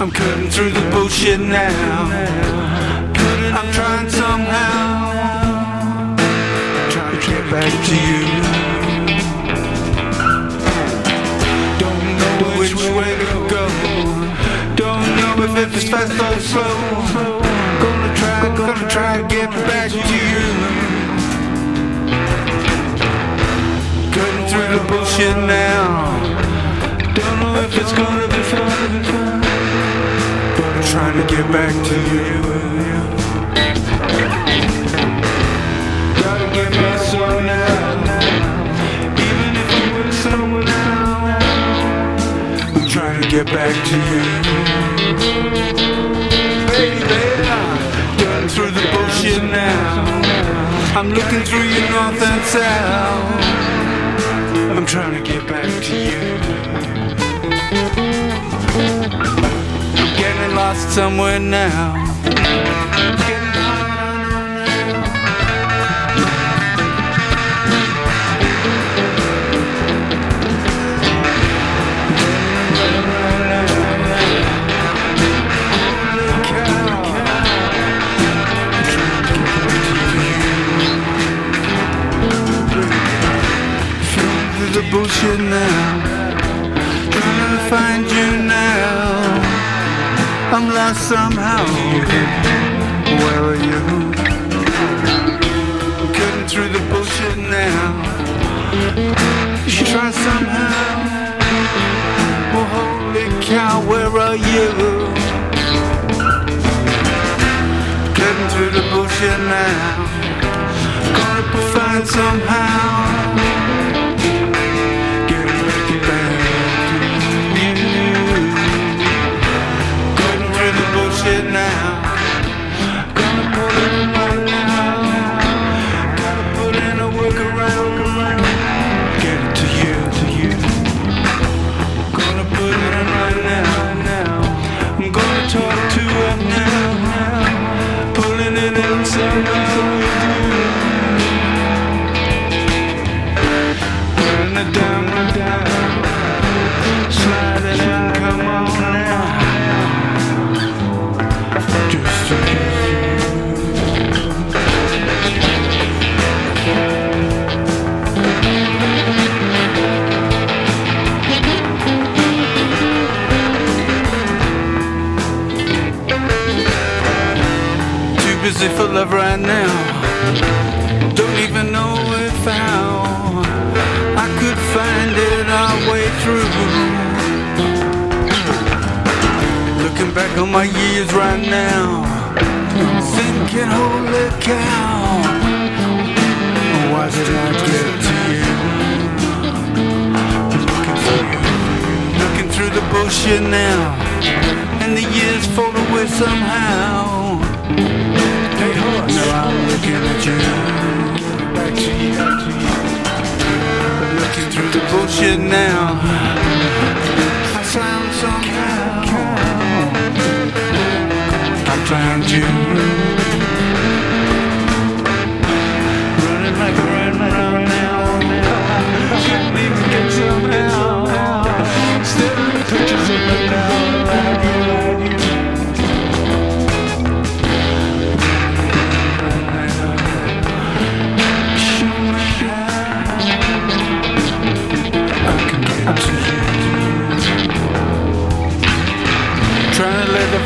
I'm cutting through the bullshit now. I'm trying somehow. Trying to get back to you. Don't know which way to go. Don't know if it's fast or slow. Gonna try, gonna try to get back to you. Cutting through the bullshit now. Don't know if it's gonna be fun. I'm trying to get back to you. Gotta get soul now. Even if I'm now. I'm trying to get back to you. Baby, done through the bullshit now. I'm looking through your north and south. Somewhere now. Bullshit now. I'm somehow. Where are you? Cutting through the bullshit now. You try somehow. Well, holy cow, where are you? Cutting through the bullshit now. Gonna find somehow. Busy for love right now. Don't even know if how I could find it our way through. Looking back on my years right now, thinking, holy cow, why did I get to you? Looking through, looking through the bullshit now, and the years fall away somehow. 嗯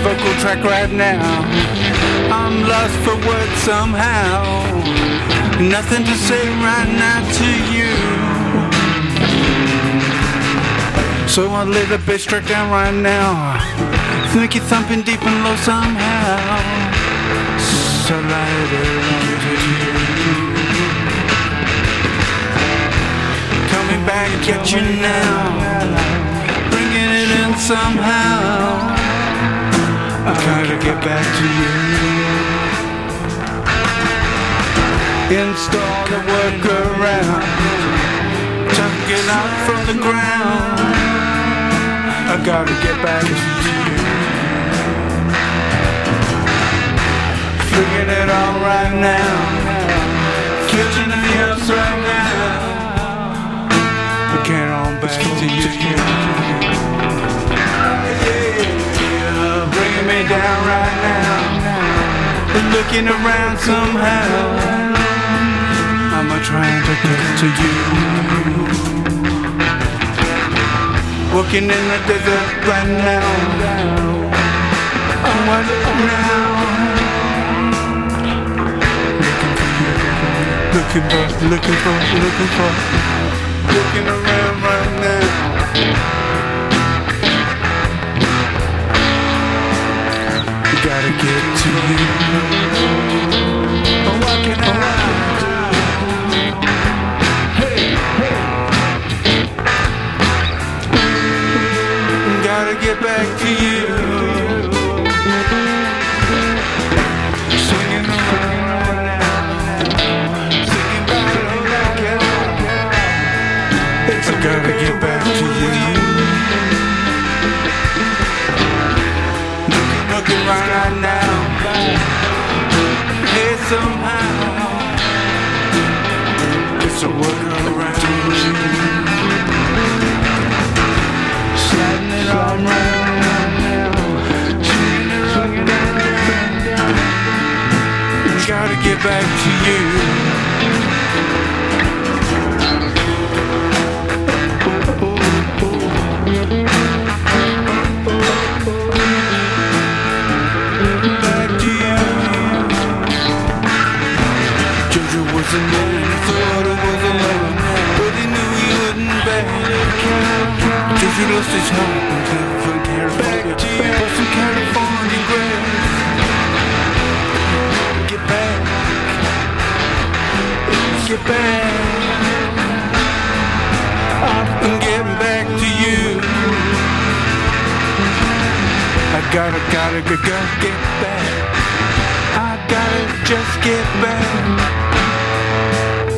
vocal track right now. I'm lost for words somehow. Nothing to say right now to you. So I'll lay the bass track down right now. Make it thumping deep and low somehow. So light it on to you. Coming back at you now. Bringing it in somehow. I gotta get back to you. Install the workaround. Tuck it out from the ground. I gotta get back to you. Figuring it out right now. Looking around somehow. I'm a trying to get to you. Walking in the desert right now. I'm wondering now. Looking for you. Looking for, looking for, looking for, looking around right now. Gotta get to you. Somehow it's a workaround. Sliding it all around. Gotta get back to you. Jojo lost his home, heart until from California, for some California grass. Get back, get back. I'm getting back to you. I gotta, gotta, gotta get back. I gotta just get back.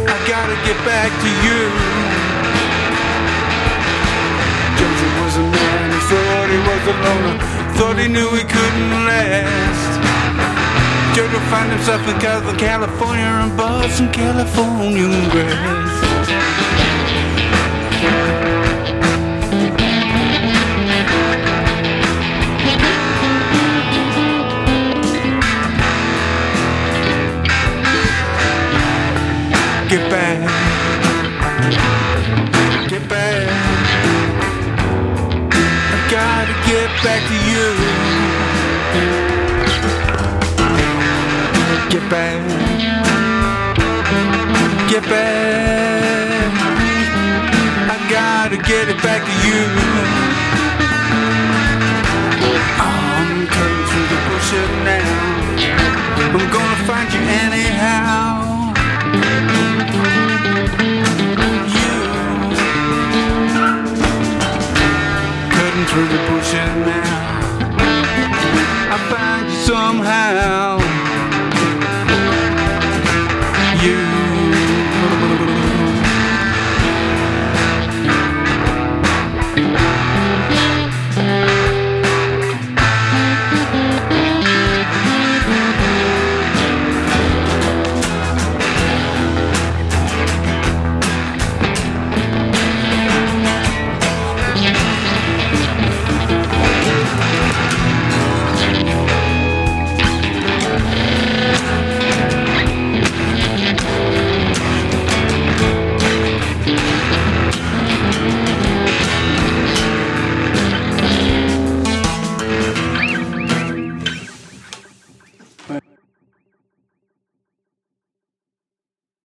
I gotta get back to you. Thought he was a loner, thought he knew he couldn't last. Jojo found himself in Southern California and bought some Californian grass. Get back. Get back to you. Get back. Get back. I gotta get it back to you. I'm cutting through the bullshit now. I'm gonna find you cutting through the bushes now. I find you somehow.